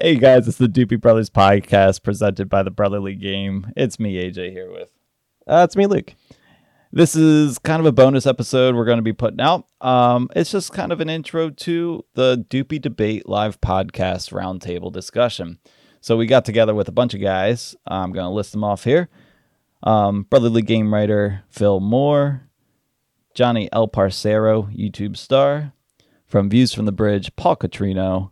Hey guys, it's the Doopy Brothers podcast presented by the Brotherly Game. It's me, AJ, here with. Uh, it's me, Luke. This is kind of a bonus episode we're going to be putting out. Um, it's just kind of an intro to the Doopy Debate live podcast roundtable discussion. So we got together with a bunch of guys. I'm going to list them off here. Um, Brotherly Game writer Phil Moore, Johnny El Parcero, YouTube star, from Views from the Bridge, Paul Catrino,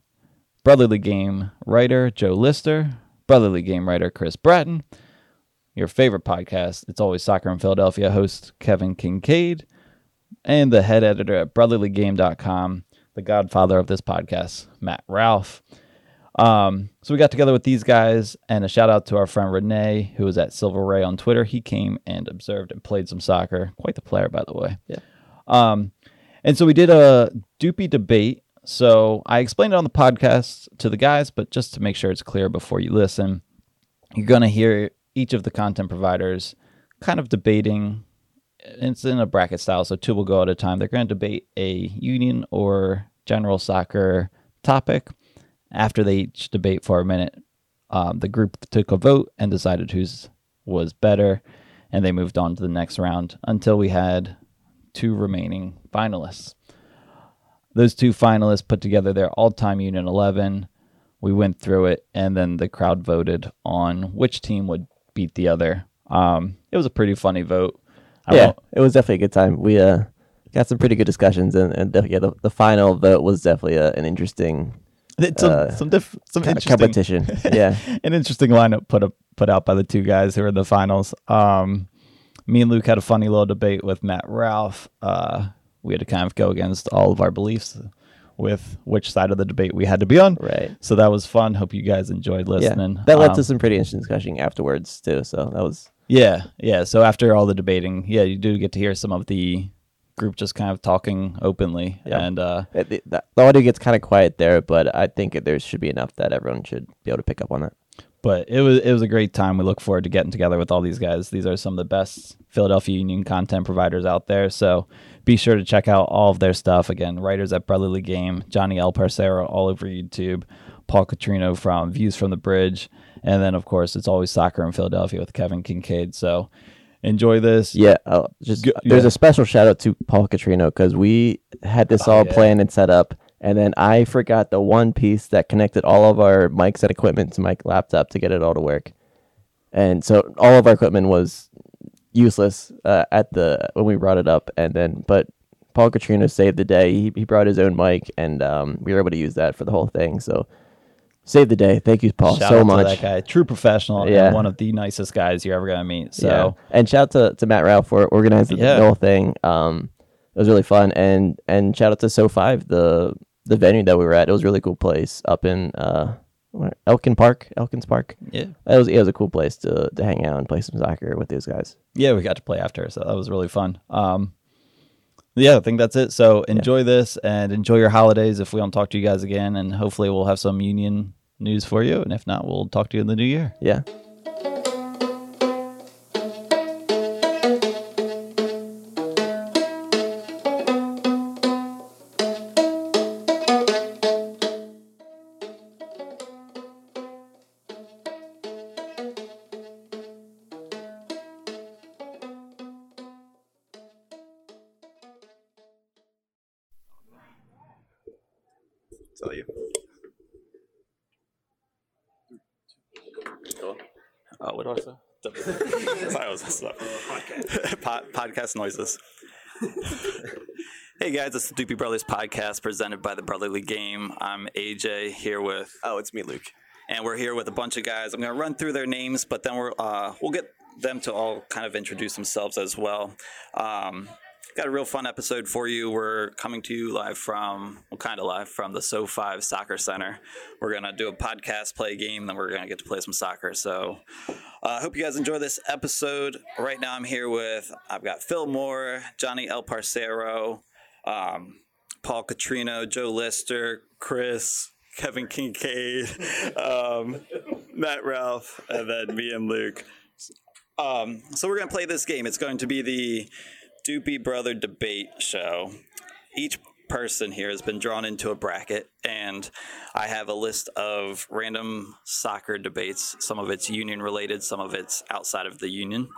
Brotherly Game writer Joe Lister, Brotherly Game writer Chris Bratton, your favorite podcast, It's Always Soccer in Philadelphia host Kevin Kinkead, and the head editor at brotherlygame.com, the godfather of this podcast, Matt Ralph. Um, so we got together with these guys, and a shout out to our friend Renee, who was at Silver Ray on Twitter. He came and observed and played some soccer. Quite the player, by the way. Yeah. Um, and so we did a doopy debate. So I explained it on the podcast to the guys, but just to make sure it's clear before you listen, you're going to hear each of the content providers kind of debating. It's in a bracket style, so two will go at a time. They're going to debate a union or general soccer topic. After they each debate for a minute, um, the group took a vote and decided whose was better, and they moved on to the next round until we had two remaining finalists. Those two finalists put together their all time Unit 11. We went through it, and then the crowd voted on which team would beat the other. Um, it was a pretty funny vote. I yeah, won't- it was definitely a good time. We uh got some pretty good discussions, and, and def- yeah, the, the final vote was definitely a, an interesting some uh, some diff- some interesting competition. yeah, an interesting lineup put up put out by the two guys who were in the finals. Um, me and Luke had a funny little debate with Matt Ralph. Uh, we had to kind of go against all of our beliefs with which side of the debate we had to be on. right. So that was fun. Hope you guys enjoyed listening. Yeah, that led Um, to some pretty interesting discussion afterwards too. So that was Yeah, yeah. So after all the debating, yeah, you do get to hear some of the group just kind of talking openly, Yeah. and uh, it, the, the audio gets kind of quiet there, but I think there should be enough that everyone should be able to pick up on that. but it was it was a great time. We look forward to getting together with all these guys. These are some of the best Philadelphia Union content providers out there. So be sure to check out all of their stuff. Again, writers at Brotherly Game, Johnny El Parcero all over YouTube, Paul Catrino from Views from the Bridge, and then of course it's always soccer in Philadelphia with Kevin Kinkead. So enjoy this. Yeah, uh, just Go- there's yeah. a special shout out to Paul Catrino because we had this Oh, all yeah. planned and set up, and then I forgot the one piece that connected all of our mics and equipment to my laptop to get it all to work, and so all of our equipment was useless uh, at the when we brought it up, and then but Paul Catrino saved the day. He he brought his own mic, and um, we were able to use that for the whole thing. So saved the day. Thank you, Paul, Shout so out to much. that guy, true professional, Yeah. and one of the nicest guys you're ever gonna meet. So Yeah. and shout out to, to Matt Ralph for organizing Yeah. the whole thing. Um, it was really fun, and and shout out to So Five, the the venue that we were at. It was a really cool place up in uh Elkin Park, Elkins Park. yeah, It was it was a cool place to to hang out and play some soccer with these guys. yeah, we got to play after, so that was really fun. Um, yeah, I think that's it. So enjoy this and enjoy your holidays. If we don't talk to you guys again, and hopefully we'll have some union news for you, and if not, we'll talk to you in the new year. Yeah. Podcast noises. hey guys, it's the Doopy Brothers podcast presented by the Brotherly Game. I'm AJ here with, Oh, it's me, Luke. and we're here with a bunch of guys. I'm going to run through their names, but then we're uh, we'll get them to all kind of introduce themselves as well. Um, got a real fun episode for you. We're coming to you live from, well, kind of live from the So Five Soccer Center. We're gonna do a podcast, play a game, then we're gonna get to play some soccer. So, I uh, hope you guys enjoy this episode. Right now, I'm here with I've got Phil Moore, Johnny El Parcero, um, Paul Catrino, Joe Lister, Chris. Kevin Kinkead, um, Matt Ralph, and then me and Luke. Um, so we're going to play this game. It's going to be the Doopy Brother debate show. Each person here has been drawn into a bracket, and I have a list of random soccer debates. Some of it's union related, some of it's outside of the union.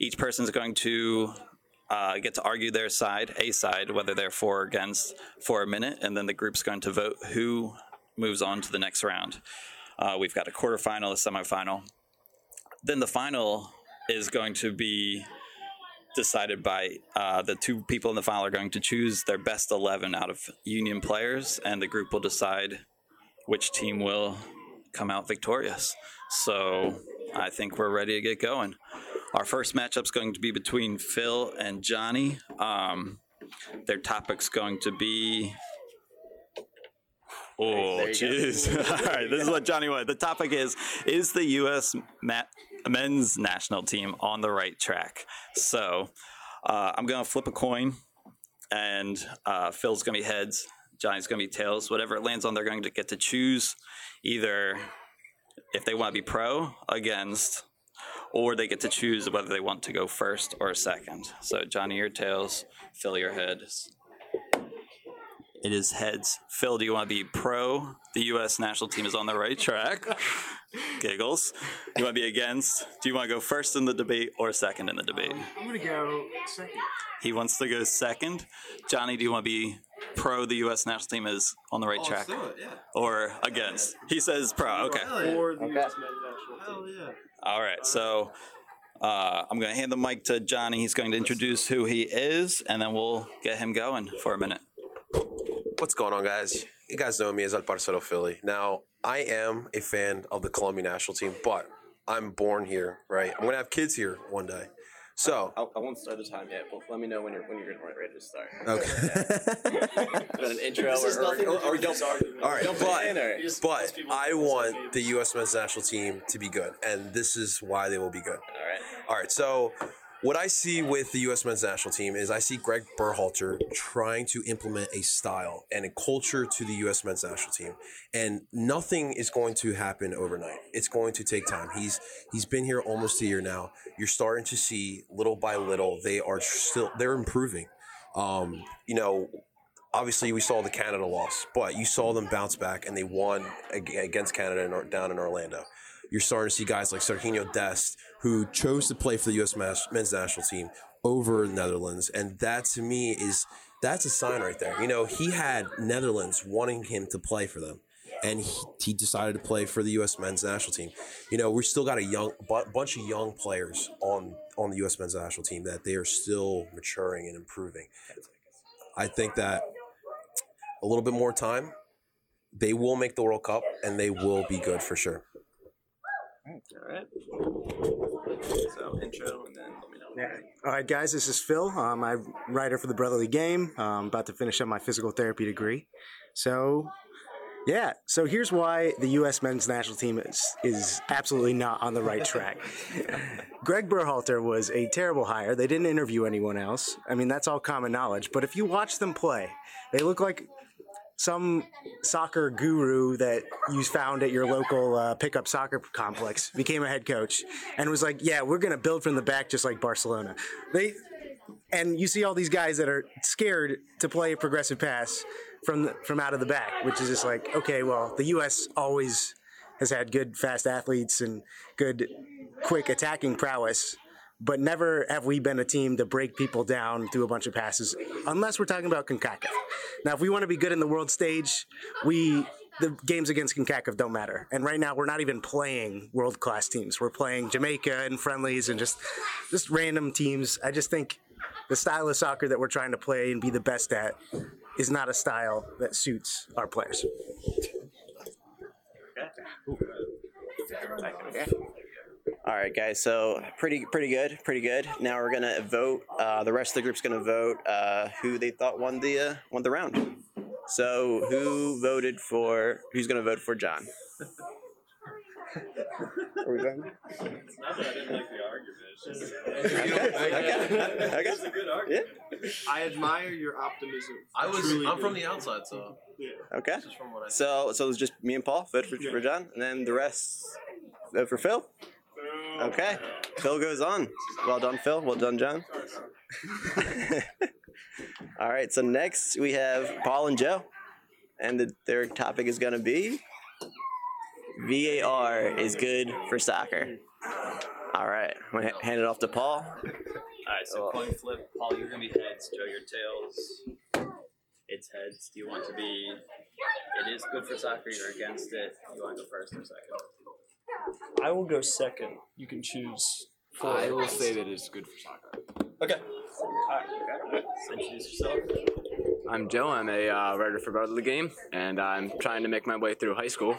Each person is going to uh, get to argue their side, a side, whether they're for or against, for a minute, and then the group's going to vote who moves on to the next round. Uh, we've got a quarterfinal, a semifinal. Then the final is going to be decided by uh, the two people in the final are going to choose their best 11 out of union players, and the group will decide which team will come out victorious. So I think we're ready to get going. Our first matchup is going to be between Phil and Johnny. Um, their topic's going to be. Oh, jeez. All right, this is what Johnny wanted. The topic is Is the U.S. Ma- men's national team on the right track? So uh, I'm going to flip a coin, and uh, Phil's going to be heads, Johnny's going to be tails. Whatever it lands on, they're going to get to choose either if they want to be pro, against, or they get to choose whether they want to go first or second. So Johnny, your tails, Phil, your heads. It is heads. Phil, do you want to be pro? The U.S. national team is on the right track. Giggles. You want to be against? Do you want to go first in the debate or second in the debate? I'm gonna go second. He wants to go second. Johnny, do you want to be pro? The U.S. national team is on the right track, do yeah. or against? He says pro. Okay. For the U.S. national team. Hell yeah. All right, so uh, I'm going to hand the mic to Johnny. He's going to introduce who he is, and then we'll get him going for a minute. What's going on, guys? You guys know me as El Parcero Philly. Now, I am a fan of the Colombian national team, but I'm born here, right? I'm going to have kids here one day. So, I, I won't start the time yet, but let me know when you're when you're ready to start. okay. An intro This is or, nothing or, or don't. All right, don't put in, but, or- Just but I want speak. the U.S. men's national team to be good, and this is why they will be good. all right. All right, so what I see with the U.S. men's national team is I see Greg Berhalter trying to implement a style and a culture to the U.S. men's national team, and nothing is going to happen overnight. It's going to take time. He's he's been here almost a year now. You're starting to see little by little they are still they're improving. Um, you know, obviously we saw the Canada loss, but you saw them bounce back and they won against Canada down in Orlando. You're starting to see guys like Serginho Dest who chose to play for the U.S. men's national team over Netherlands, and that to me is that's a sign right there. You know, he had Netherlands wanting him to play for them. And he, he decided to play for the U.S. men's national team. You know, we still got a young bu- bunch of young players on on the U.S. men's national team that they are still maturing and improving. I think that a little bit more time, they will make the World Cup and they will be good for sure. All right. So intro and then let me know. Yeah. All right, guys, this is Phil. Um, I'm a writer for the Brotherly Game. I'm about to finish up my physical therapy degree. So, yeah. So here's why the U.S. men's national team is is absolutely not on the right track. Greg Berhalter was a terrible hire. They didn't interview anyone else. I mean, that's all common knowledge. But if you watch them play, they look like some soccer guru that you found at your local uh, pickup soccer complex became a head coach and was like, "Yeah, we're going to build from the back just like Barcelona." They and you see all these guys that are scared to play a progressive pass from the, from out of the back, which is just like, okay, well, the U.S. always has had good fast athletes and good quick attacking prowess. But never have we been a team to break people down through a bunch of passes, unless we're talking about CONCACAF. Now, if we want to be good in the world stage, we the games against CONCACAF don't matter. And right now, we're not even playing world class teams. We're playing Jamaica and friendlies and just just random teams. I just think the style of soccer that we're trying to play and be the best at is not a style that suits our players. All right, guys. So pretty pretty good, pretty good. Now we're gonna vote. Uh, the rest of the group's gonna vote uh, who they thought won the uh, won the round. So who voted for? Who's gonna vote for John? Are we going? Okay. Okay. Yeah. I guess a good argument. I admire your optimism. I was. Truly I'm do. from the outside, so Okay. just from what I. So so it's just me and Paul vote for, for John, and then the rest vote for Phil. Okay. Phil goes on. Well done, Phil. Well done, John. All right, so next we have Paul and Joe, and the, their topic is going to be VAR is good for soccer. All right, I'm going to hand it off to Paul. All right, so coin flip. Paul, you're gonna be heads. Joe, your tails. It's heads. Do you want to be? It is good for soccer. You're against it. You want to go first or second? I will go second. You can choose. For I will say that it's good for soccer. Okay. Okay. So introduce yourself. I'm Joe. I'm a uh, writer for Brotherly Game, and I'm trying to make my way through high school.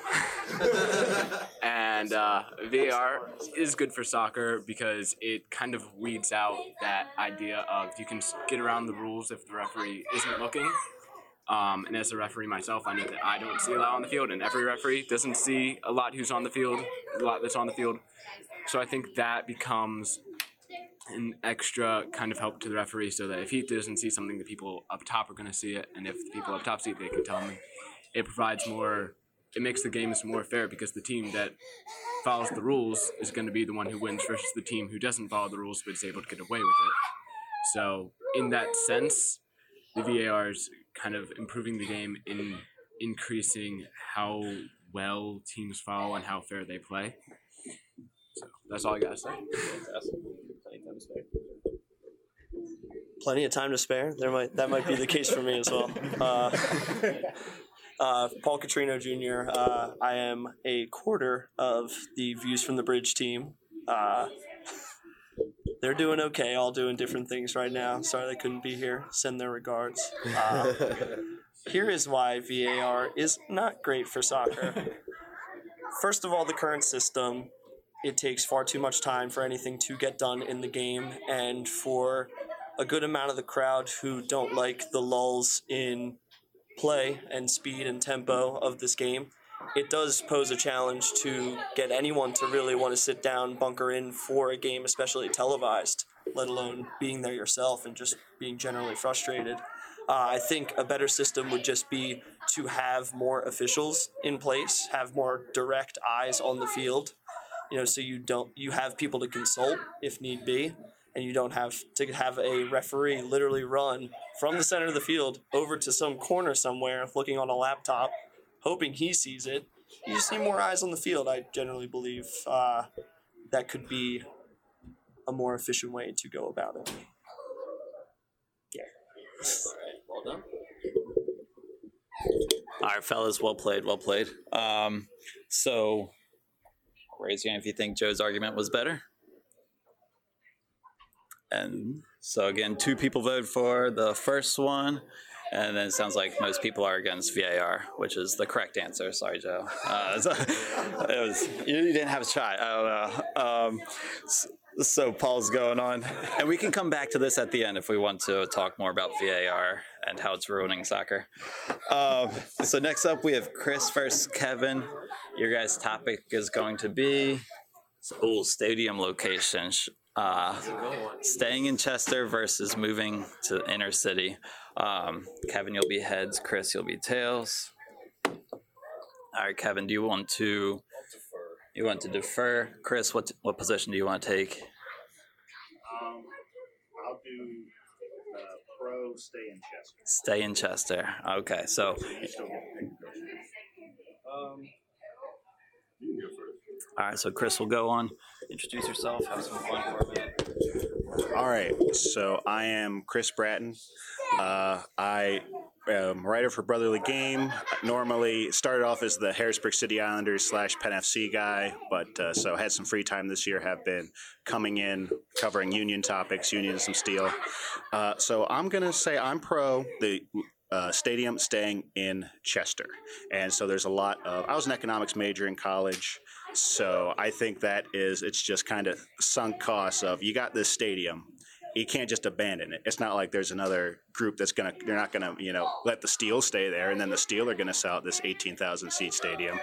and uh, VAR is good for soccer because it kind of weeds out that idea of you can get around the rules if the referee isn't looking. Um, and as a referee myself, I know that I don't see a lot on the field, and every referee doesn't see a lot who's on the field, a lot that's on the field. So I think that becomes an extra kind of help to the referee so that if he doesn't see something, the people up top are going to see it, and if the people up top see it, they can tell him. It provides more. It makes the games more fair because the team that follows the rules is going to be the one who wins versus the team who doesn't follow the rules but is able to get away with it. So in that sense, the VAR is kind of improving the game in increasing how well teams follow and how fair they play. So that's all I gotta say. Plenty of time to spare. There might that might be the case for me as well. Uh, uh, Paul Catrino Jr. Uh, I am a quarter of the Views from the Bridge team. They're doing okay, all doing different things right now. Sorry they couldn't be here. Send their regards. Uh, here is why VAR is not great for soccer. First of all, the current system, it takes far too much time for anything to get done in the game, and for a good amount of the crowd who don't like the lulls in play and speed and tempo of this game, it does pose a challenge to get anyone to really want to sit down, bunker in for a game, especially televised, let alone being there yourself and just being generally frustrated. Uh, I think a better system would just be to have more officials in place, have more direct eyes on the field, you know, so you don't you have people to consult if need be, and you don't have to have a referee literally run from the center of the field over to some corner somewhere, looking on a laptop, hoping he sees it. You just need more eyes on the field. I generally believe uh, that could be a more efficient way to go about it. Yeah. All right. Well done. All right, fellas. Well played. Well played. Um, so, raise your hand if you think Joe's argument was better. And so again, two people voted for the first one, and then it sounds like most people are against VAR, which is the correct answer. Sorry, Joe. Uh, so- it was you didn't have a shot. I don't know. Um, s- so Paul's going on, and we can come back to this at the end if we want to talk more about VAR and how it's ruining soccer. Um, so next up, we have Chris versus Kevin. Your guys' topic is going to be oh, stadium location. Uh, staying in Chester versus moving to the inner city. Um, Kevin, you'll be heads. Chris, you'll be tails. All right, Kevin, do you want to? You want to defer, Chris? What what position do you want to take? Um, I'll do uh, pro stay in Chester. Stay in Chester. Okay, so You still get to pick Um, all right, so Chris will go on. Introduce yourself. Have some fun for a minute. All right, so I am Chris Bratton. Uh, I am writer for Brotherly Game. Normally started off as the Harrisburg City Islanders slash Penn FC guy, but uh, so had some free time this year. Have been coming in covering union topics, union some steel. Uh, so I'm gonna say I'm pro the. Uh, stadium staying in Chester. And so there's a lot of, I was an economics major in college. So I think that is, it's just kind of sunk costs of you got this stadium. You can't just abandon it. It's not like there's another group that's gonna. They're not gonna, you know, let the Steel stay there, and then the Steel are gonna sell out this 18,000 seat stadium.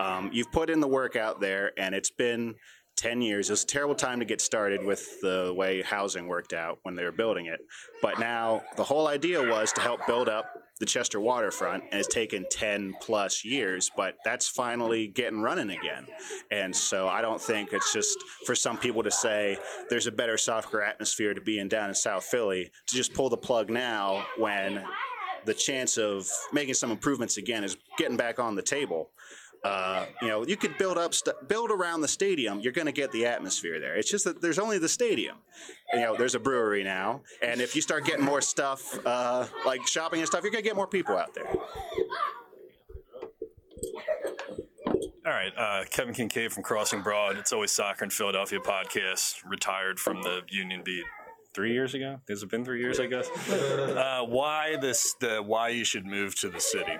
Um, you've put in the work out there, and it's been 10 years. It was a terrible time to get started with the way housing worked out when they were building it. But now the whole idea was to help build up the Chester waterfront, and it's taken 10 plus years, but that's finally getting running again. And so I don't think it's just for some people to say there's a better soccer atmosphere to be in down in South Philly to just pull the plug now when the chance of making some improvements again is getting back on the table. Uh, you know, you could build up, st- build around the stadium. You're going to get the atmosphere there. It's just that there's only the stadium. You know, there's a brewery now, and if you start getting more stuff uh, like shopping and stuff, you're going to get more people out there. All right, uh, Kevin Kinkead from Crossing Broad. It's always soccer in Philadelphia podcast. Retired from the Union Beat three years ago. Has it been three years? I guess. Uh, why this? The why you should move to the city?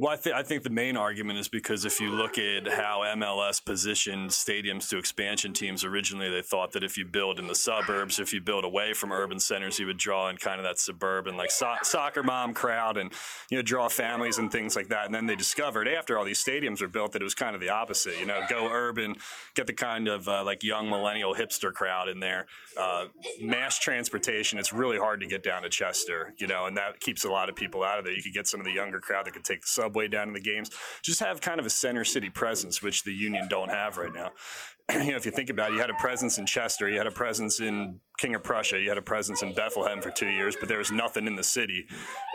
Well, I, th- I think the main argument is because if you look at how MLS positioned stadiums to expansion teams, originally they thought that if you build in the suburbs, if you build away from urban centers, you would draw in kind of that suburban, like so- soccer mom crowd and, you know, draw families and things like that. And then they discovered after all these stadiums were built that it was kind of the opposite, you know, go urban, get the kind of uh, like young millennial hipster crowd in there. Uh, mass transportation, it's really hard to get down to Chester, you know, and that keeps a lot of people out of there. You could get some of the younger crowd that could take the subway down to the games. Just have kind of a center city presence, which the Union don't have right now. you know, if you think about it, you had a presence in Chester, you had a presence in King of Prussia, you had a presence in Bethlehem for two years, but there was nothing in the city.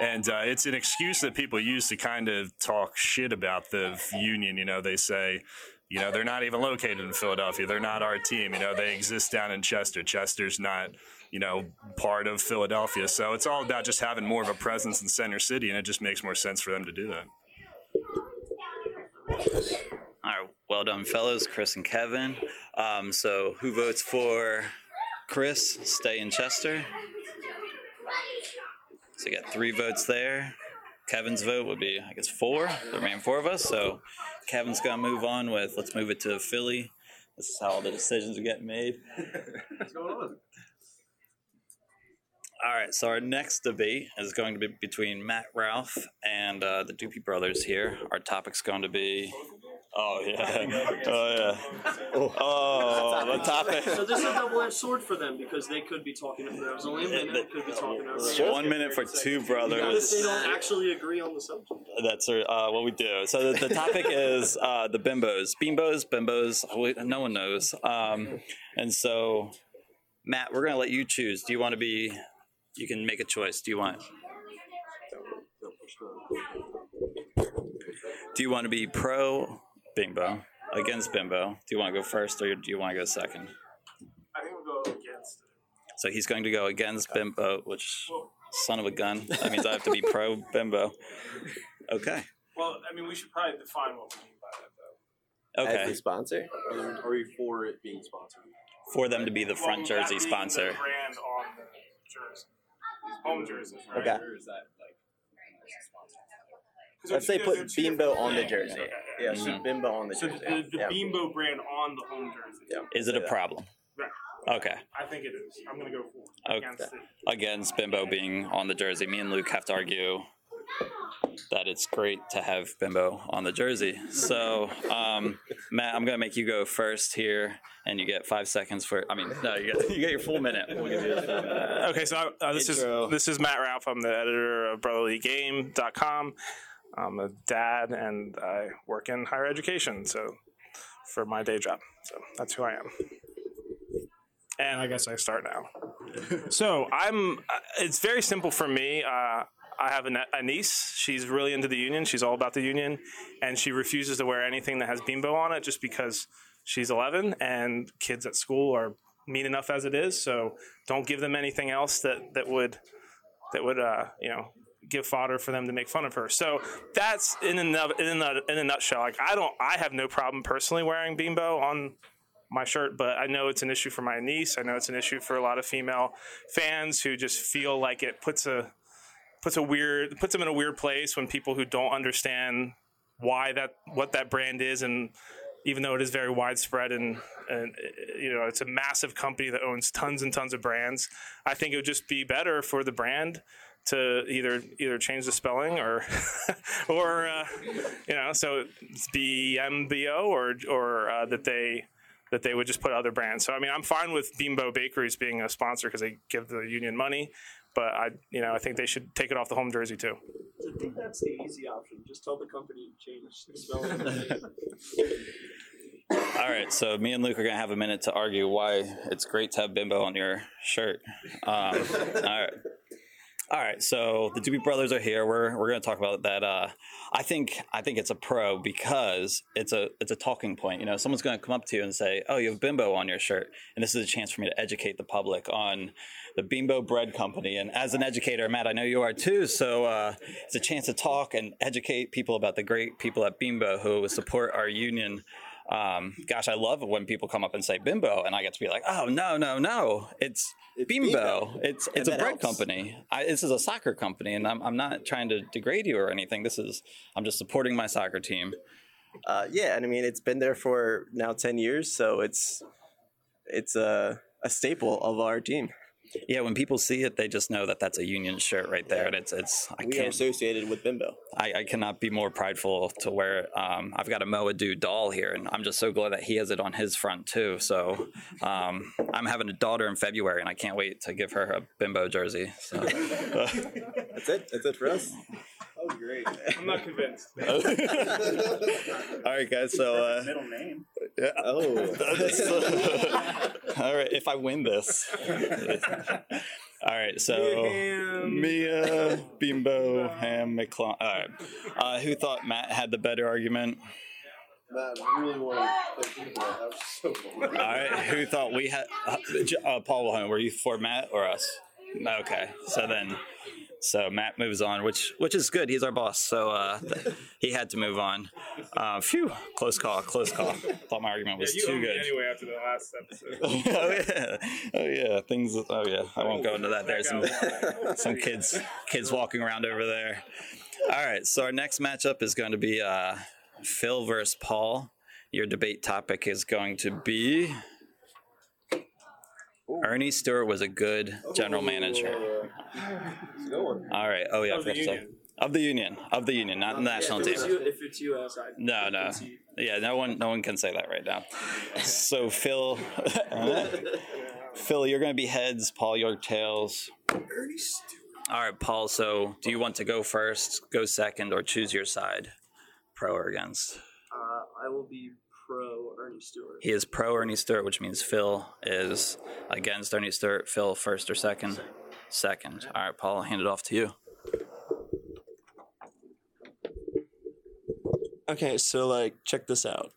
And uh, it's an excuse that people use to kind of talk shit about the Union. You know, they say, you know, they're not even located in Philadelphia. They're not our team. You know, they exist down in Chester. Chester's not, you know, part of Philadelphia. So it's all about just having more of a presence in Center City, and it just makes more sense for them to do that. All right, well done, fellows, Chris and Kevin. Um, so, who votes for Chris? Stay in Chester. So, you got three votes there. Kevin's vote would be, I guess, four. There remain four of us. So, Kevin's gonna move on with. Let's move it to Philly. This is how all the decisions are getting made. What's going on? All right, so our next debate is going to be between Matt Ralph and uh, the Doopy brothers here. Our topic's going to be. Oh, yeah. Oh, yeah. Oh, the topic. So this is a double-edged sword for them because they could be talking. If there was only a minute, they could be talking over. One minute for two If brothers. they don't actually agree on the subject. That's uh, what we do. So the, the topic is uh, the bimbos, bimbos, bimbos. No one knows. Um, and so, Matt, we're gonna let you choose. Do you want to be? You can make a choice. Do you want? Do you want to be pro bimbo against bimbo? Do you want to go first, or do you want to go second? I think we'll go against. So he's going to go against bimbo, which son of a gun. That means I have to be pro bimbo. Okay. Well, I mean, we should probably define what we mean by that, though. Okay. As the sponsor? Are you for it being sponsored? For them to be the front that jersey sponsor. The brand on the jersey, home jersey. Right? Okay. Or is that like 'Cause Let's say put Bimbo on the brands. jersey. Okay. Yeah, so Mhm. Bimbo on the So jersey. the, the yeah. Bimbo brand on the home jersey. Yeah. Is it a problem? Right. Okay. I think it is. I'm going to go for Okay. against it. Against Bimbo being on the jersey, me and Luke have to argue that it's great to have Bimbo on the jersey. So, um, Matt, I'm going to make you go first here, and you get five seconds for. I mean, no, you get, you get your full minute. We'll give you a full minute. Okay, so uh, this Intro. is this is Matt Ralph. I'm the editor of BrotherlyGame.com. I'm a dad, and I work in higher education. So for my day job, so that's who I am. And I guess I start now. so I'm. uh, It's very simple for me. Uh, I have a, niece. She's really into the union. She's all about the union, and she refuses to wear anything that has bimbo on it just because she's 11 and kids at school are mean enough as it is. So don't give them anything else that that would that would uh, you know give fodder for them to make fun of her. So that's in a in a, in a nutshell. Like I don't I have no problem personally wearing bimbo on my shirt, but I know it's an issue for my niece. I know it's an issue for a lot of female fans who just feel like it puts a puts a weird puts them in a weird place when people who don't understand why that what that brand is and even though it is very widespread and, and you know it's a massive company that owns tons and tons of brands i think it would just be better for the brand to either either change the spelling or or uh, you know so it's bmbo or or uh, that they that they would just put other brands. So i mean i'm fine with bimbo bakeries being a sponsor because they give the union money but I, you know, I think they should take it off the home jersey too. I think that's the easy option. Just tell the company to change the spelling. All right, so me and Luke are gonna have a minute to argue why it's great to have bimbo on your shirt. Um, all right, all right. So the Doobie Brothers are here. We're we're gonna talk about that. Uh, I think I think it's a pro because it's a it's a talking point. You know, someone's gonna come up to you and say, "Oh, you have bimbo on your shirt," and this is a chance for me to educate the public on the Bimbo Bread Company. And as an educator, Matt, I know you are too. So uh, it's a chance to talk and educate people about the great people at Bimbo who support our union um, gosh, I love when people come up and say bimbo, and I get to be like, oh no, no, no, it's, bimbo. Bimbo. It's And it's a bread helps. company. I, this is a soccer company, and I'm I'm not trying to degrade you or anything. This is I'm just supporting my soccer team. Uh, yeah, and I mean it's been there for now ten years, so it's it's a a staple of our team. Yeah, when people see it, they just know that that's a union shirt right there, and it's it's I We are can't associated with Bimbo. I, I cannot be more prideful to wear. Um, I've got a Moa Dude doll here, and I'm just so glad that he has it on his front too. So um, I'm having a daughter in February, and I can't wait to give her a bimbo jersey. So. That's it. That's it for us. Oh, great. I'm not convinced. All right, guys. So uh, middle name. Yeah. Oh. All right. If I win this. All right. So Mia, Bimbo, Ham, McClung. All right. Uh, who thought Matt had the better argument? Matt, I really want to play people. That was so fun. All right. Who thought we had? Uh, uh, Paul Wilhelm, were you for Matt or us? Okay. So then. So Matt moves on, which which is good. He's our boss, so uh, th- he had to move on. Uh, phew, close call, close call. Thought my argument was yeah, you too owe me good. anyway after the last episode. oh yeah, oh yeah. Things. Oh yeah. I won't go into that. There's some some kids kids walking around over there. All right. So our next matchup is going to be uh, Phil versus Paul. Your debate topic is going to be Earnie Stewart was a good general manager. All right. Oh yeah. Of the I forgot to say. union. Of the union. Of the union, not the national if, team. it's U, if it's US, I No, no. Yeah, no one no one can say that right now. So Phil Phil, you're gonna be heads, Paul, your tails. Earnie Stewart. All right, Paul, so do you want to go first, go second, or choose your side? Pro or against? Uh, I will be pro Earnie Stewart. He is pro Earnie Stewart, which means Phil is against Earnie Stewart. Phil first or second? Second. All right, Paul, I'll hand it off to you. Okay, so like, check this out.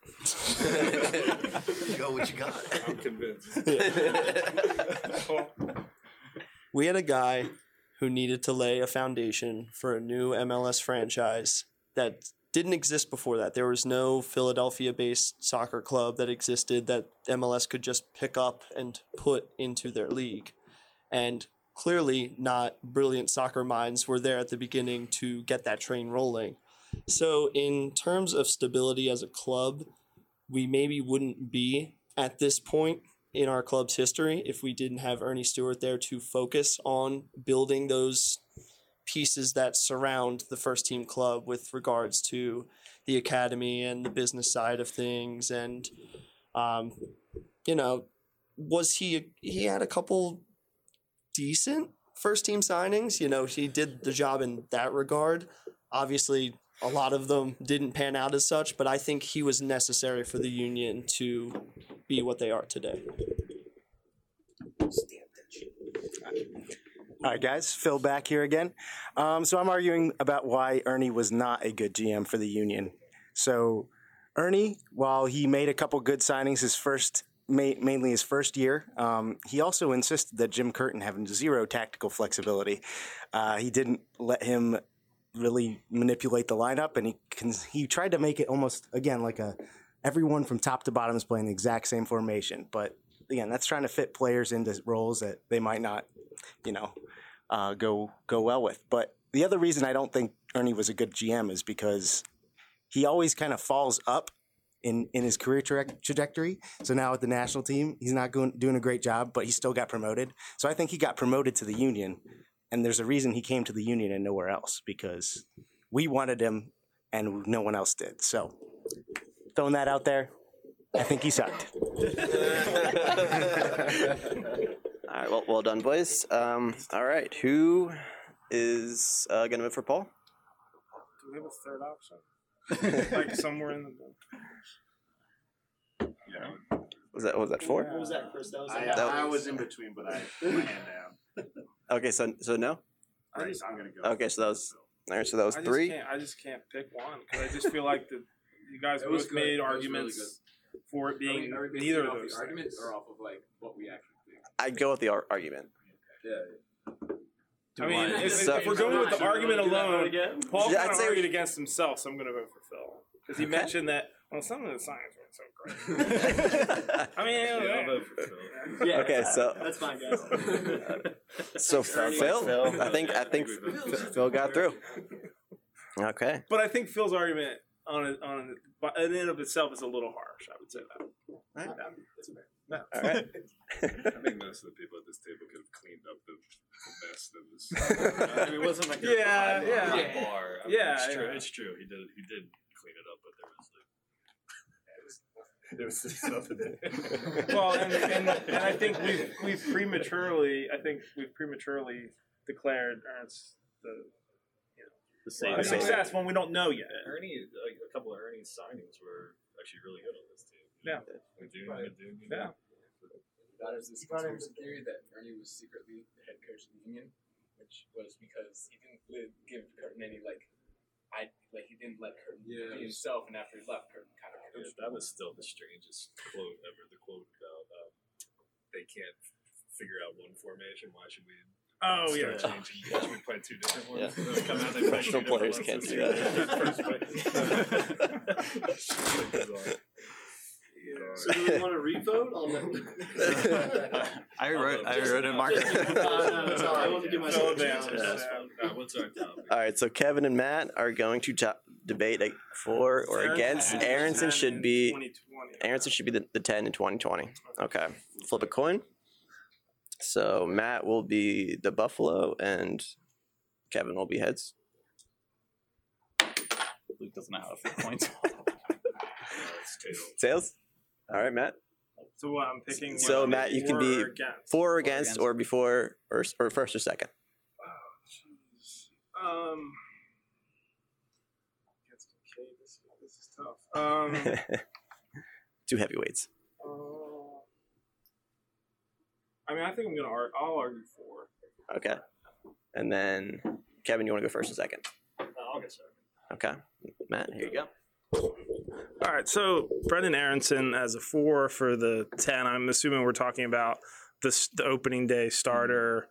Go what you got. I'm convinced. we had a guy who needed to lay a foundation for a new MLS franchise that didn't exist before that. There was no Philadelphia based soccer club that existed that MLS could just pick up and put into their league. And clearly, not brilliant soccer minds were there at the beginning to get that train rolling. So, in terms of stability as a club, we maybe wouldn't be at this point in our club's history if we didn't have Ernie Stewart there to focus on building those pieces that surround the first team club with regards to the academy and the business side of things. And um, you know was he he had a couple decent first team signings. You know he did the job in that regard. Obviously a lot of them didn't pan out as such but i think he was necessary for the union to be what they are today All right, guys, Phil back here again. Um, so I'm arguing about why Earnie was not a good GM for the Union. So Earnie, while he made a couple good signings his first, ma- mainly his first year, um, he also insisted that Jim Curtin have zero tactical flexibility. Uh, he didn't let him really manipulate the lineup, and he he tried to make it almost again like a everyone from top to bottom is playing the exact same formation, but again, that's trying to fit players into roles that they might not, you know, uh, go go well with. But the other reason I don't think Earnie was a good GM is because he always kind of falls up in in his career tra- trajectory. So now with the national team, he's not going, doing a great job, but he still got promoted. So I think he got promoted to the union, and there's a reason he came to the union and nowhere else because we wanted him and no one else did. So throwing that out there, I think he sucked. All All right, well, well done, boys. Um, all right, who is uh, going to move for Paul? Do we have a third option? like somewhere in the. Yeah. Was that was that four? What was that, Chris? That was I, That I was- was in between, but I put my hand down. Okay, so so no. I just, I'm gonna go. Okay, so that was all right. So that was I three. Can't, I just can't pick one because I just feel like the you guys both made It really arguments for it Are being we, are we neither of those the arguments or off of like what we actually think? I'd go with the ar- argument. Yeah. I mean, if, So- if we're going with the Should argument do alone, again? Paul Yeah, kind I'd of say argued against himself, so I'm going to vote for Phil because he Okay. mentioned that. Well, some of the science weren't so great. I mean, Yeah, I'll vote for Phil. Yeah, Okay, so- that's fine, guys. So Phil, I think I think Phil got through. Okay. but I think Phil's argument on it, on it, but in and of itself is a little harsh. I would say that. All right. Yeah. All right. I think most of the people at this table could have cleaned up the, the mess that was. I mean, it wasn't like a Yeah, high yeah. bar. High. I mean, Yeah, it's true. yeah. It's true. He did. He did clean it up, but there was like. There was just nothing there. well, and, and, and I think we've we've prematurely, I think we've prematurely declared Ernst the you know The the same. success when we don't know yet. Earnie, like a couple of Earnie's signings were actually really good on this team. Yeah. Madune, Right. Madune, Yeah. That is this conspiracy theory that Earnie was secretly the head coach of the Union, which was because he didn't li- give Curtin any like, I like he didn't let Curtin Yeah, be himself, and after he left, Curtin kind of. That was, that was still the strangest quote ever. The quote about um, they can't figure out one formation. Why should we? Oh start yeah. changing. Why should we play two different ones? Yeah. Those come out, they play Professional players can't do that. So do we want to revote on that? I wrote, I wrote it, Mark. Uh, no, sorry, I want to give myself a Phil chance. down. Uh, what's our topic? All right. So Kevin and Matt are going to to- debate like, for or against. Aaronson should be 2020. Aaronson should be the, the ten in 2020. Okay. Flip a coin. So Matt will be the Buffalo and Kevin will be heads. Luke doesn't know how to flip points. Tails. All right, Matt. So what, I'm picking. So, what, Matt, you can be against? For or against, or before, or or first or second. Um. Against Kinkead, this, this is tough. Um. Two heavyweights. uh, I mean, I think I'm gonna. Ar- I'll argue for. Okay. And then Kevin, you want to go first or second? I'll get second. Okay. Matt, here you go. All right, so Brenden Aaronson as a four for the ten. I'm assuming we're talking about the the opening day starter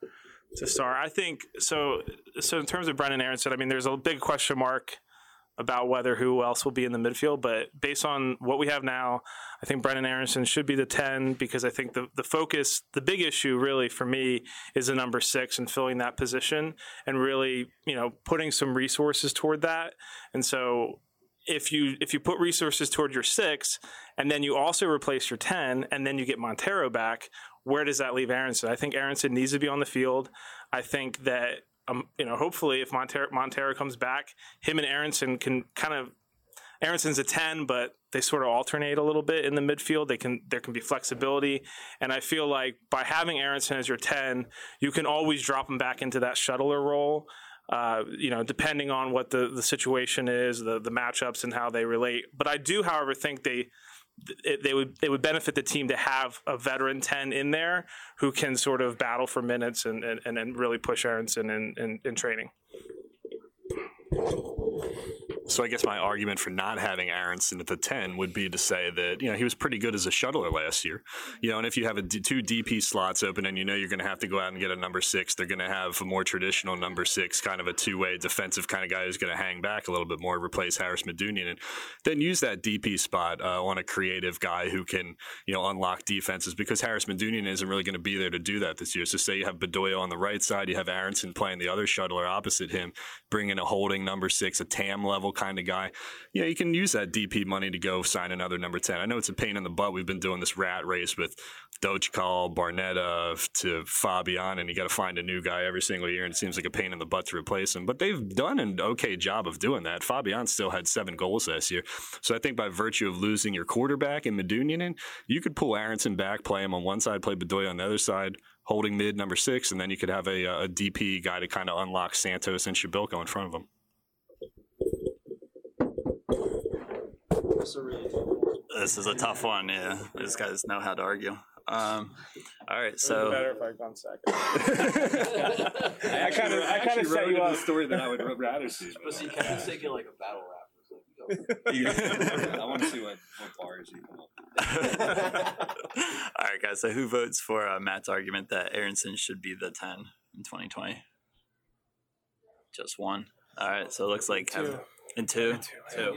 to start. I think so. So in terms of Brenden Aaronson, I mean, there's a big question mark about whether who else will be in the midfield. But based on what we have now, I think Brenden Aaronson should be the 10 because I think the, the focus, the big issue really for me is the number six and filling that position and really, you know, putting some resources toward that. And so if you if you put resources toward your six and then you also replace your 10 and then you get Monteiro back, where does that leave Aaronson? I think Aaronson needs to be on the field. I think that um, you know, hopefully if Monteiro, Monteiro comes back, him and Aaronson can kind of Aaronson's a 10, but they sort of alternate a little bit in the midfield. They can there can be flexibility. And I feel like by having Aaronson as your 10, you can always drop him back into that shuttler role. Uh, you know, depending on what the, the situation is, the the matchups and how they relate. But I do, however, think they it, they would it would benefit the team to have a veteran 10 in there who can sort of battle for minutes and and, and, and really push Aaronson in, in, in training. So I guess my argument for not having Aaronson at the 10 would be to say that, you know, he was pretty good as a shuttler last year. You know, and if you have a D- two DP slots open and you know you're going to have to go out and get a number six, they're going to have a more traditional number six, kind of a two-way defensive kind of guy who's going to hang back a little bit more, replace Haris Medunjanin, and then use that DP spot uh, on a creative guy who can, you know, unlock defenses because Haris Medunjanin isn't really going to be there to do that this year. So say you have Bedoya on the right side, you have Aaronson playing the other shuttler opposite him, bring in a holding number six, a TAM level kind of guy. You know, you can use that DP money to go sign another number 10. I know it's a pain in the butt. We've been doing this rat race with Dochkal, Barnetta to Fabian, and you got to find a new guy every single year, and it seems like a pain in the butt to replace him. But they've done an okay job of doing that. Fabian still had seven goals last year. So I think by virtue of losing your quarterback in Medunjanin, you could pull Aaronson back, play him on one side, play Bedoya on the other side, holding mid number six, and then you could have a, a DP guy to kind of unlock Santos and Przybylko in front of him. This is a tough one. Yeah, these guys know how to argue. Um, all right, so better if I'd gone second. I kind of, I kind of set you up. story that I would rather see. But see, Kevin's taking like a battle rap. I want to see what, what bars you come up. all right, guys. So who votes for uh, Matt's argument that Aaronson should be the ten in 2020? Just one. All right. So it looks like Kevin. And two. Two.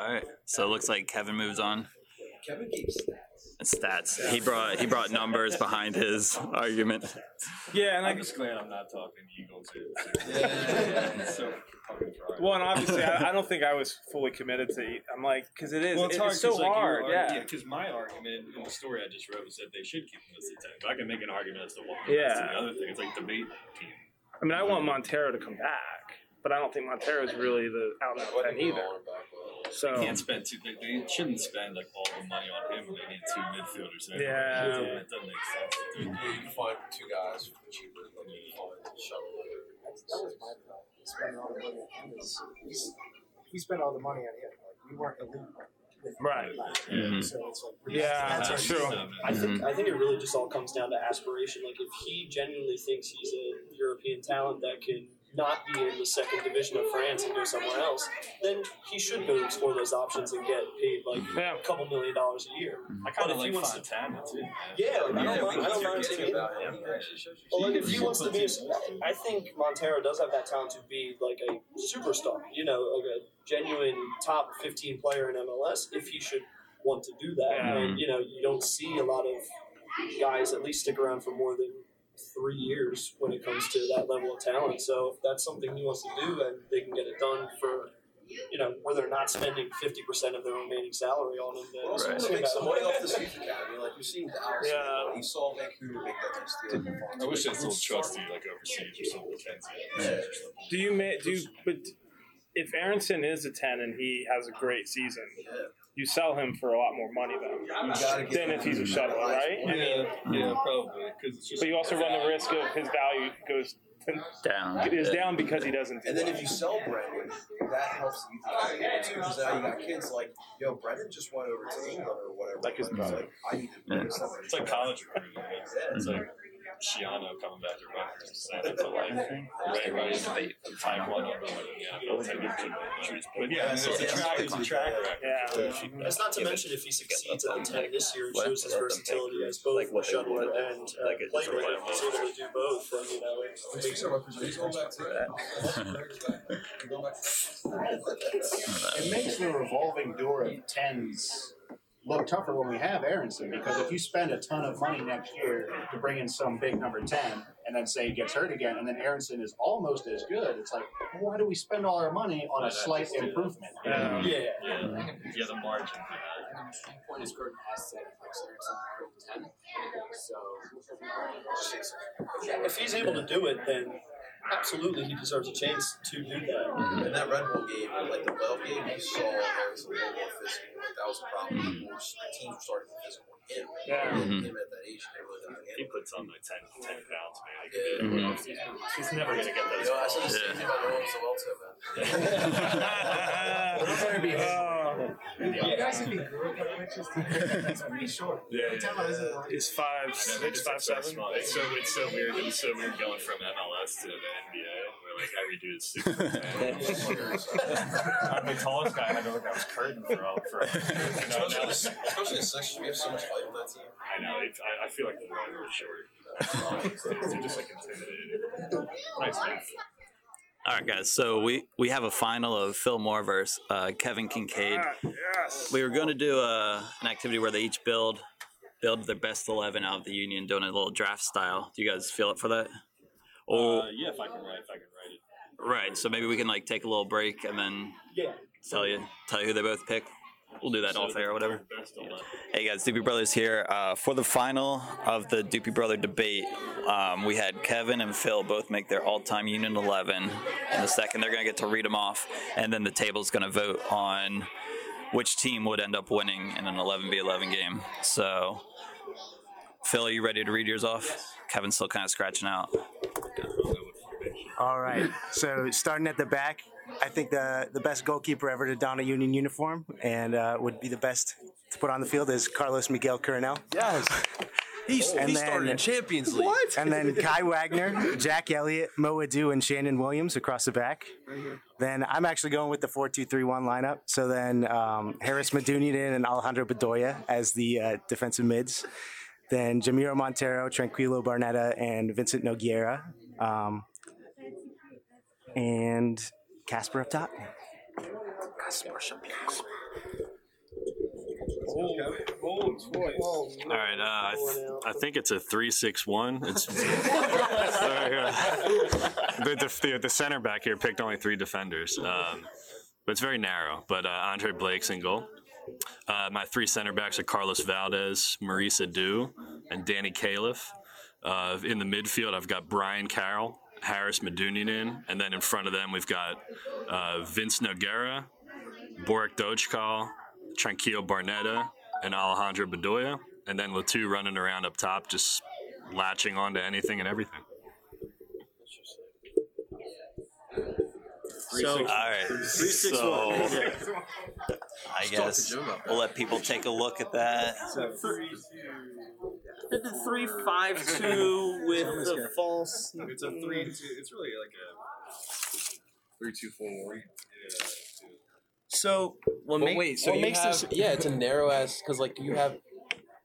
All right. So it looks like Kevin moves on. Kevin gave Stats. Stats. He brought he brought numbers behind his argument. Yeah, and I I'm just glad I'm not talking Eagles here. Yeah. so fucking dry. Well, and obviously, I, I don't think I was fully committed to. I'm like, because it is, Well, it's, it- hard it's so 'cause, like, hard. your Yeah. argument- Because my argument in the story I just wrote was that they should keep him as a ten. But I can make an argument as to why. Yeah. That's the other thing. It's like debate team. I mean, I want Monteiro to come back, but I don't think Monteiro is really the out and out ten either. So They can't spend too. They, they shouldn't spend like all the money on him. when They need two midfielders. anyway. Yeah. It doesn't, it doesn't make sense. You can find two guys for cheaper than you find Shuttle. That was my problem. Spending all the money on him is we- we spent all the money on him. Like we weren't elite. Right. last year. So it's like Yeah, that's true. I think mm-hmm. I think it really just all comes down to aspiration. Like if he genuinely thinks he's a European talent that can not be in the second division of France and go somewhere else, then he should go explore those options and get paid like a couple million dollars a year. I kind of like wants to- Fontana too. man. Yeah, like, I don't Yeah, mind, I don't mind forgetting taking about him. Well, like if he wants to be, a, I think Monteiro does have that talent to be like a superstar. You know, like a genuine top fifteen player in MLS. If he should want to do that, Yeah. and you know, you don't see a lot of guys at least stick around for more than three years when it comes to that level of talent. So if that's something he wants to do, and they can get it done for. You know, where they're not spending fifty percent of their remaining salary on him. Then We're also it's going to make some money. money off the youth academy. Like you've seen Dallas. Yeah. He saw Vancouver make that nice deal. I wish I still trusted like overseas or something. Yeah. Do you ma- do you, but if Aaronson is a ten and he has a great season, you sell him for a lot more money then than if he's a shuttle, right? I mean, Yeah, yeah, probably. It's just. but you also run the risk of his value goes Down. is down because he doesn't. Do And then well. if you sell Brenden, that helps the youth too. Because now you got kids like, yo, Brenden just went over to England or whatever. Like, it's like I need to Yeah. something. It's like college recruiting. It's, it's like Schiano coming back to Rutgers and saying it's a life thing. Ray Rice, they find one on the NFL ten years ago. But yeah, it's a track, it's a track record. Yeah. It's not to mention if he succeeds at the 10 this year, it shows his versatility as both a shuttler and uh, playmaker. He's able to do both. And, you know, it makes He's going back to It makes the revolving door of tens look tougher when we have Aaronson because if you spend a ton of money next year to bring in some big number 10 and then say he gets hurt again and then Aaronson is almost as good, it's like, well, why do we spend all our money on a slight improvement? Yeah. Yeah. Yeah, yeah, the margin. And the point is Gordon has said like Aaronson more ten. So If he's able to do it, then absolutely he deserves a chance to do that. Mm-hmm. In that Red Bull game, like the Well game, you saw Haris a little more physical. That was a problem. Were starting to physical him. Yeah. And him at that age, they really got He puts on like 10, 10 pounds, man. I Yeah. could do it. He's never going to get those You know, I said the balls. same thing about Nolan Sawelto, man. You guys if he grew a couple inches, he's pretty short. Yeah, Every time I listen to him, Is five six, five seven? It's so it's so weird. It's so weird going from MLS to the NBA. Where like every dude is super. I'm the tallest guy. I had to look. I was curtain for all for. No, now, Especially, especially in six, we have so much height on that team. I know. It's, I, I feel like the runner is short. They're just like intimidated. Nice man. All right, guys. So we we have a final of Phil Moore versus uh, Kevin Kinkead. Yes. We were going to do a, an activity where they each build build their best eleven out of the union, doing a little draft style. Do you guys feel up for that? Or Uh, yeah, if I can write, if I can write it. Right. So maybe we can like take a little break and then Yeah. tell you tell you who they both pick. We'll do that off air or whatever. Best. Hey guys, Doopy Brothers here. Uh, for the final of the Doopy Brother debate, um, we had Kevin and Phil both make their all-time Union 11. In a second, they're going to get to read them off, and then the table's going to vote on which team would end up winning in an 11v11 game. So, Phil, are you ready to read yours off? Kevin's still kind of scratching out. All right. So starting at the back, I think the the best goalkeeper ever to don a Union uniform and uh, would be the best to put on the field is Carlos Miguel Coronel. Yes. He's, And he then- started in Champions League. What? And then Kai Wagner, Jack Elliott, Mo Edu, and Shannon Williams across the back. Then I'm actually going with the 4 2 3 1 lineup. So then um, Haris Medunjanin and Alejandro Bedoya as the uh, defensive mids. Then Jamiro Monteiro, Tranquillo Barnetta, and Vincent Nogueira. Um, and Kacper up top. All right, uh, I, th- I think it's a three-six-one. It's Sorry, uh, the, the, the center back here picked only three defenders, um, but it's very narrow. But uh, Andre Blake's in goal. Uh, my three center backs are Carlos Valdez, Maurice Edu, and Danny Califf. Uh, in the midfield, I've got Brian Carroll, Haris Medunjanin, and then in front of them we've got uh, Vince Nogueira, Borek Dockal, Tranquillo Barnetta, and Alejandro Bedoya, and then Le Toux running around up top, just latching onto anything and everything. So, all right. So, I guess we'll let people take a look at that. Did the three five two with the false. It's a three-two. It's really like a three two four. Yeah. So what, But make, wait, so what you makes have, this? yeah, it's a narrow ass because like you have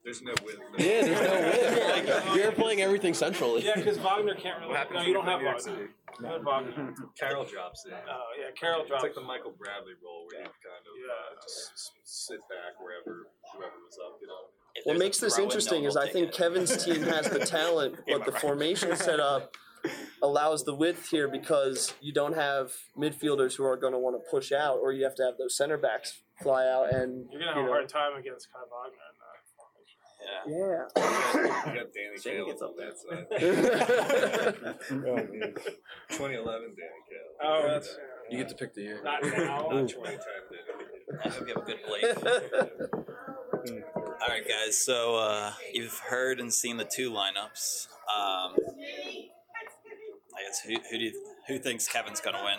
There's no width. yeah, there's no width. Like, you're playing everything centrally. Yeah, because Wagner can't really. happens No, when you don't have in Wagner. City. You have Wagner. Carroll drops in. Oh yeah, Carroll drops. It's like the Michael Bradley role where you kind of uh, just s- sit back wherever whoever was up, you know. What makes this interesting is I think Kevin's team has the talent, but the formation setup allows the width here because you don't have midfielders who are going to want to push out, or you have to have those center backs fly out and You're gonna have you a hard time against Kai Wagner. In Yeah. You got Danny Shane Cale gets on up that side. oh, uh, man. 2011 Danny Cale. Oh, that's- You get to pick the year. Not now. Not 2010 Danny. That'll give a good blade. All right, guys. So uh, you've heard and seen the two lineups. Um, I guess who, who do you, who thinks Kevin's gonna win?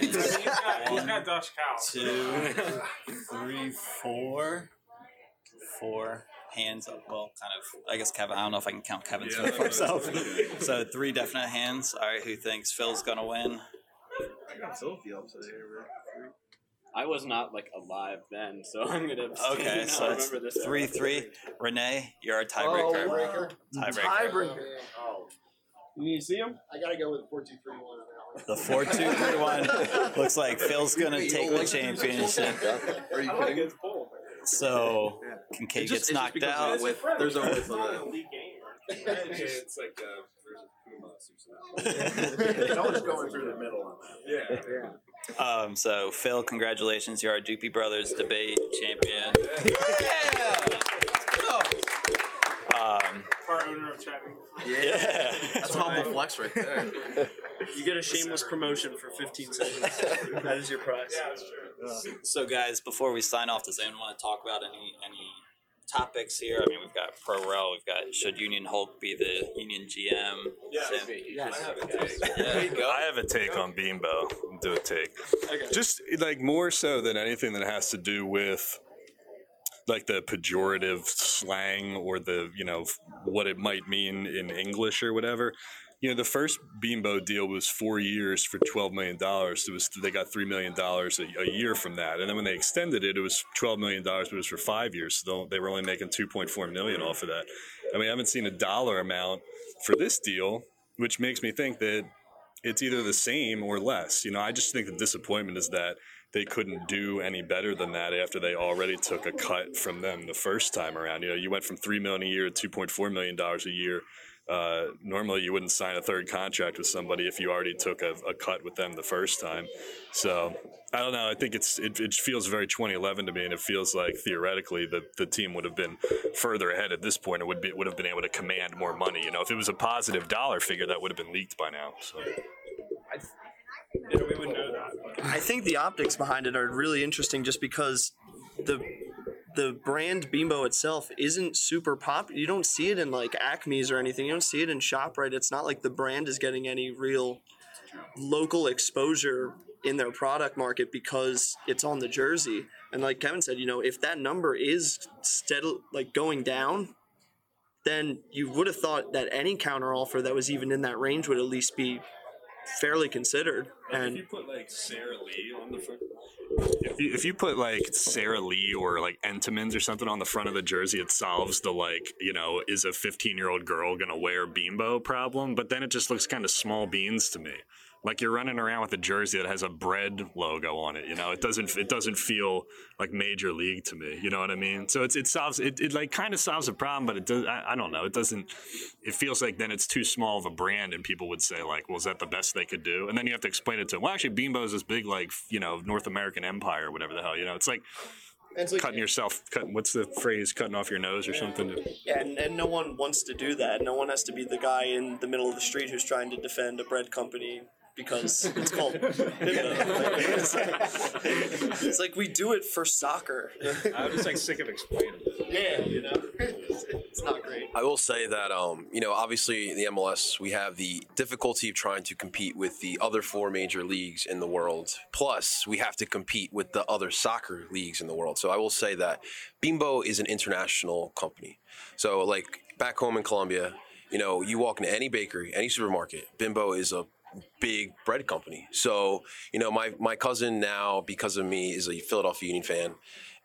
He's got, he's got Dockal. Two, three, four, four hands up. Well, kind of. I guess Kevin. I don't know if I can count Kevin's Yeah. for myself. So three definite hands. All right, who thinks Phil's gonna win? I got Sophie up today. Right? I was not like alive then, so I'm gonna. abstain. Okay, I so it's remember this. three, three. Renee, you're a tiebreaker. Oh, Tiebreaker. tiebreaker. Oh. You need to see him? I gotta go with four two three one on that one. The four, two, three, one. Looks like Phil's gonna take the championship. Are you I like kidding? his pull. So Kinkead just- gets knocked out. With, width. There's a width on that. League game. It's like uh, there's a Pumas or something. Someone's going through the middle on that. Yeah. Um, so Phil, congratulations, you're our Doopy Brothers debate champion. Um, Part owner of chatting. yeah. That's a humble flex right there. You get a shameless promotion for 15 seconds. that is your prize. Yeah, that's true. So guys, before we sign off, does anyone want to talk about any any topics here? I mean, we've got pro rel, we've got should Union Hulk be the Union GM? I have a take. There you go. I have a take on Bimbo. Do a take. Just like more so than anything that has to do with like the pejorative slang or the you know what it might mean in English or whatever. You know, the first Bimbo deal was four years for twelve million dollars. It was they got three million dollars a year from that, and then when they extended it, it was twelve million dollars, but it was for five years. So they were only making two point four million off of that. I mean, I haven't seen a dollar amount for this deal, which makes me think that it's either the same or less. You know, I just think the disappointment is that they couldn't do any better than that after they already took a cut from them the first time around. You know, you went from three million a year to two point four million dollars a year. Uh, normally, you wouldn't sign a third contract with somebody if you already took a, a cut with them the first time. So I don't know. I think it's it, it feels very 2011 to me, and it feels like theoretically that the team would have been further ahead at this point. It would be would have been able to command more money. You know, if it was a positive dollar figure, that would have been leaked by now. So. Yeah, we would know that. I think the optics behind it are really interesting just because the the brand Bimbo itself isn't super pop. You don't see it in like Acme's or anything. You don't see it in Shoprite. It's not like the brand is getting any real local exposure in their product market because it's on the jersey. And like Kevin said, you know, if that number is steadily like going down, then you would have thought that any counter offer that was even in that range would at least be fairly considered. Like, And if you put like Sara Lee on the front, if you, if you put like Sara Lee or like Entenmann's or something on the front of the jersey, it solves the like you know is a 15 year old girl gonna wear Bimbo problem. But then it just looks kind of small beans to me. Like you're running around with a jersey that has a bread logo on it. You know, it doesn't it doesn't feel like major league to me. You know what I mean? So it's it solves it, it like kind of solves a problem, but it does. I, I don't know. It doesn't. It feels like then it's too small of a brand, and people would say like, "Well, is that the best they could do?" And then you have to explain it to them. Well, actually, Bimbo is this big like you know North American empire or whatever the hell. You know, it's like. It's like- cutting yourself, cutting, what's the phrase? Cutting off your nose or something. Yeah, and, and no one wants to do that. No one has to be the guy in the middle of the street who's trying to defend a bread company because it's called Bimbo. it's, it's like we do it for soccer. I'm just like sick of explaining. Yeah, you know, it's, it's not great. I will say that, um, you know, obviously the MLS, we have the difficulty of trying to compete with the other four major leagues in the world. Plus, we have to compete with the other soccer leagues in the world. So I will say that Bimbo is an international company. So, like back home in Colombia, you know, you walk into any bakery, any supermarket, Bimbo is a big bread company. So, you know, my my cousin now, because of me, is a Philadelphia Union fan,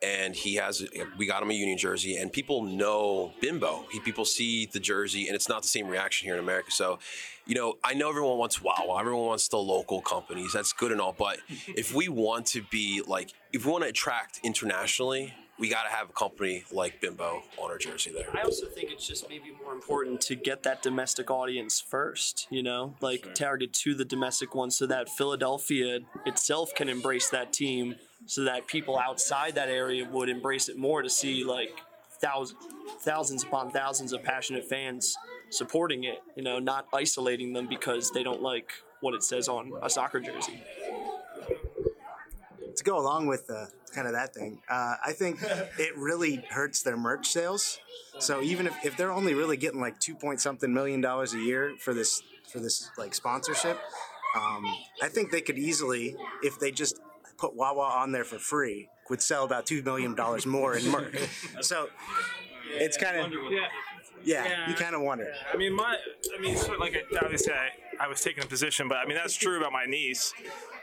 and he has we got him a Union jersey, and people know Bimbo. He, people see the jersey, and it's not the same reaction here in America. So, you know, I know everyone wants wow, everyone wants the local companies. That's good and all, but if we want to be like, if we want to attract internationally. We got to have a company like Bimbo on our jersey there. I also think it's just maybe more important to get that domestic audience first, you know, like target to the domestic one so that Philadelphia itself can embrace that team so that people outside that area would embrace it more to see like thousands thousands upon thousands of passionate fans supporting it, you know, not isolating them because they don't like what it says on a soccer jersey. to go along with uh, kind of that thing, uh, I think it really hurts their merch sales. So even if, if they're only really getting like two point something million dollars a year for this for this like sponsorship, um, I think they could easily, if they just put Wawa on there for free, would sell about two million dollars more in merch. so it's kind of Yeah. yeah, you kind of wonder. I mean, my, I mean, of like obviously I, I was taking a position, but I mean that's true about my niece.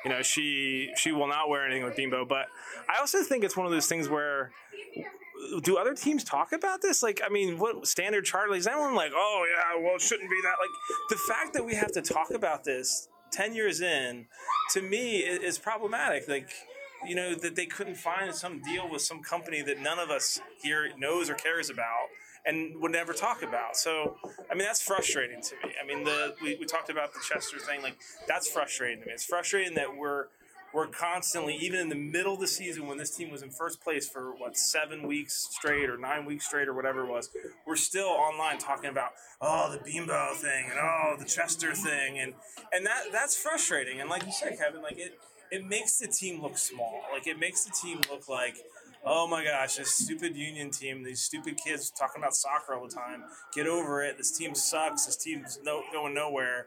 You know, she she will not wear anything with Bimbo, but I also think it's one of those things where. Do other teams talk about this? Like, I mean, what standard chart? Like, is anyone like, oh yeah, well, it shouldn't be that? Like, the fact that we have to talk about this ten years in, to me, is problematic. Like, you know, that they couldn't find some deal with some company that none of us here knows or cares about and would never talk about. So, I mean, that's frustrating to me. I mean, the we, we talked about the Chester thing. Like, that's frustrating to me. It's frustrating that we're we're constantly, even in the middle of the season when this team was in first place for what seven weeks straight or nine weeks straight or whatever it was, we're still online talking about oh the Bimbo thing and oh the Chester thing and and that that's frustrating. And like you said, Kevin, like it it makes the team look small. Like it makes the team look like oh my gosh, this stupid union team, these stupid kids talking about soccer all the time. Get over it. This team sucks. This team's no, going nowhere.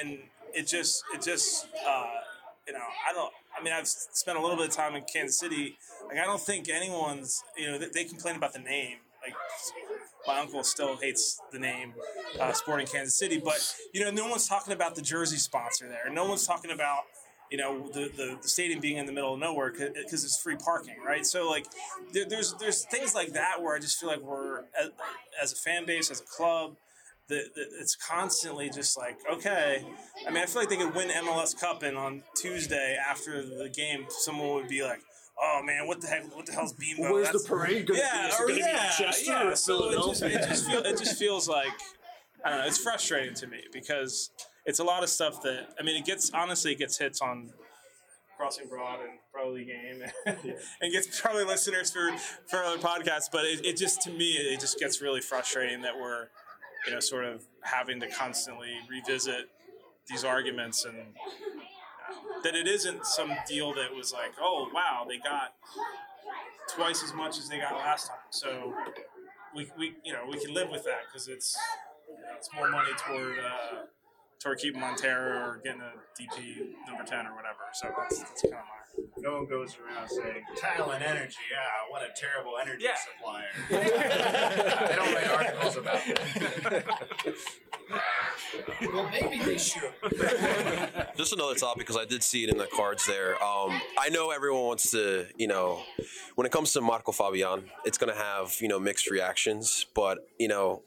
And it just, it just, uh, you know, I don't, I mean, I've spent a little bit of time in Kansas City. Like, I don't think anyone's, you know, they, they complain about the name. Like, my uncle still hates the name uh, Sporting Kansas City, but, you know, no one's talking about the jersey sponsor there. No one's talking about, you know the, the, the stadium being in the middle of nowhere because it's free parking right so like there, there's there's things like that where i just feel like we're as, as a fan base as a club that it's constantly just like okay i mean i feel like they could win mls cup and on tuesday after the game someone would be like Oh man, what the heck? What the hell's Bimbo? Where's the parade be? yeah, Is it gonna be in yeah, Chester yeah. or So it just, it just feel, it just feels like I don't know. It's frustrating to me because it's a lot of stuff that I mean. It gets honestly, it gets hits on Crossing Broad and Brotherly Game, and gets probably listeners for for other podcasts. But it, it just to me, it just gets really frustrating that we're you know sort of having to constantly revisit these arguments and that it isn't some deal that was like, oh wow, they got twice as much as they got last time. So we, we you know we can live with that because it's you know, it's more money toward uh, toward keeping Monteiro or getting a DP number ten or whatever. So that's, that's kind of my. No one goes around saying Talen Energy. Yeah, what a terrible energy Yeah. supplier. they don't write articles about it. well, maybe they should. Just another topic because I did see it in the cards there. Um, I know everyone wants to, you know, when it comes to Marco Fabian, it's going to have, you know, mixed reactions. But, you know,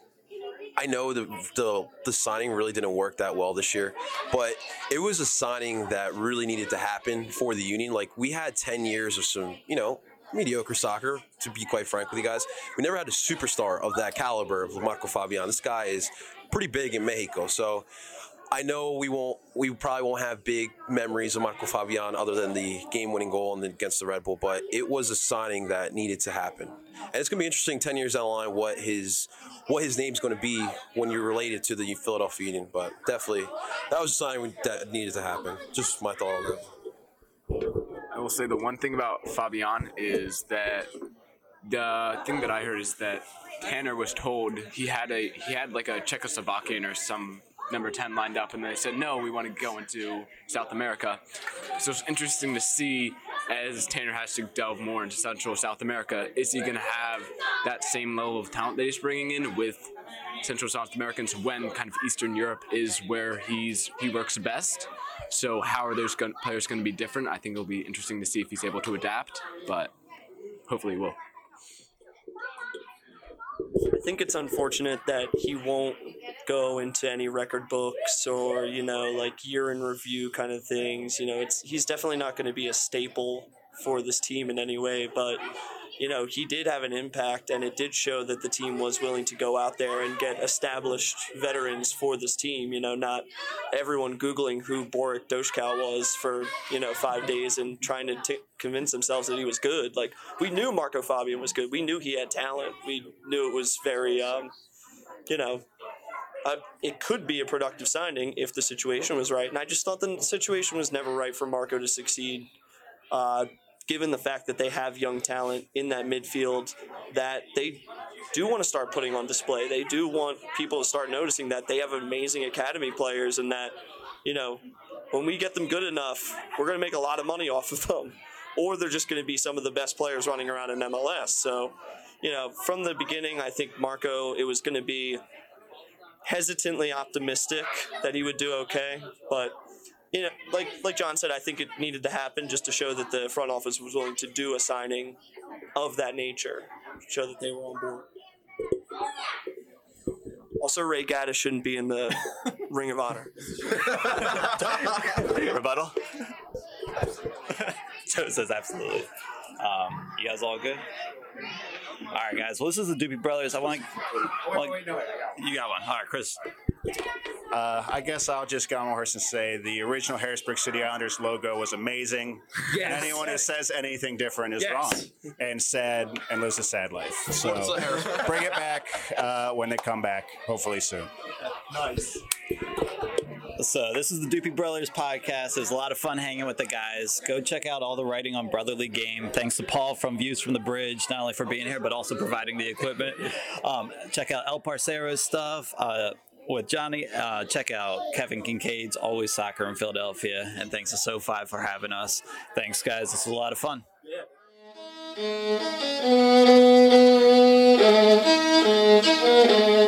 I know the, the the signing really didn't work that well this year, but it was a signing that really needed to happen for the Union. Like we had ten years of some, you know, mediocre soccer. To be quite frank with you guys, we never had a superstar of that caliber of Marco Fabian. This guy is pretty big in Mexico, so I know we won't. We probably won't have big memories of Marco Fabian other than the game-winning goal and against the Red Bull. But it was a signing that needed to happen, and it's going to be interesting ten years down the line what his what his name's going to be when you're related to the Philadelphia Union. But definitely, that was a signing that needed to happen. Just my thought on that. I will say the one thing about Fabian is that the thing that I heard is that Tanner was told he had a he had like a Czechoslovakian or some number 10 lined up and they said no we want to go into South America. So it's interesting to see as Tanner has to delve more into Central South America is he going to have that same level of talent that he's bringing in with Central South Americans when kind of Eastern Europe is where he's he works best? So how are those players going to be different? I think it'll be interesting to see if he's able to adapt but hopefully he will I think it's unfortunate that he won't go into any record books or you know like year in review kind of things. You know, it's he's definitely not going to be a staple for this team in any way, but you know he did have an impact, and it did show that the team was willing to go out there and get established veterans for this team. You know, not everyone googling who Borek Dockal was for you know five days and trying to t- convince themselves that he was good. Like we knew Marco Fabian was good. We knew he had talent. We knew it was very, um, you know, uh, it could be a productive signing if the situation was right. And I just thought the situation was never right for Marco to succeed. Uh, given the fact that they have young talent in that midfield that they do want to start putting on display. They do want people to start noticing that they have amazing academy players and that, you know, when we get them good enough, we're going to make a lot of money off of them. Or they're just going to be some of the best players running around in MLS. So, you know, from the beginning, I think Marco, it was going to be hesitantly optimistic that he would do okay. But, you know, like like John said, I think it needed to happen just to show that the front office was willing to do a signing of that nature, show that they were on board. Also, Ray Gaddis shouldn't be in the Ring of Honor. Rebuttal? Joe says absolutely. Um, you guys all good? All right, guys. Well, this is the Doopy Brothers. I want. Wait, wait, you got one. All right, Chris. Uh, I guess I'll just go on my horse and say the original Harrisburg City Islanders logo was amazing. Yes. And anyone who says anything different is Yes. wrong and sad and lives a sad life. So What's a Harrisburg? bring it back uh, when they come back, hopefully soon. Nice. So this is the Doopy Brothers podcast. There's a lot of fun hanging with the guys. Go check out all the writing on Brotherly Game. Thanks to Paul from Views from the Bridge, not only for being here but also providing the equipment. Um, check out El Parcero's stuff. Uh, with Johnny, uh, check out Kevin Kinkead's Always Soccer in Philadelphia, and thanks to SoFi for having us. Thanks, guys. This was a lot of fun. Yeah.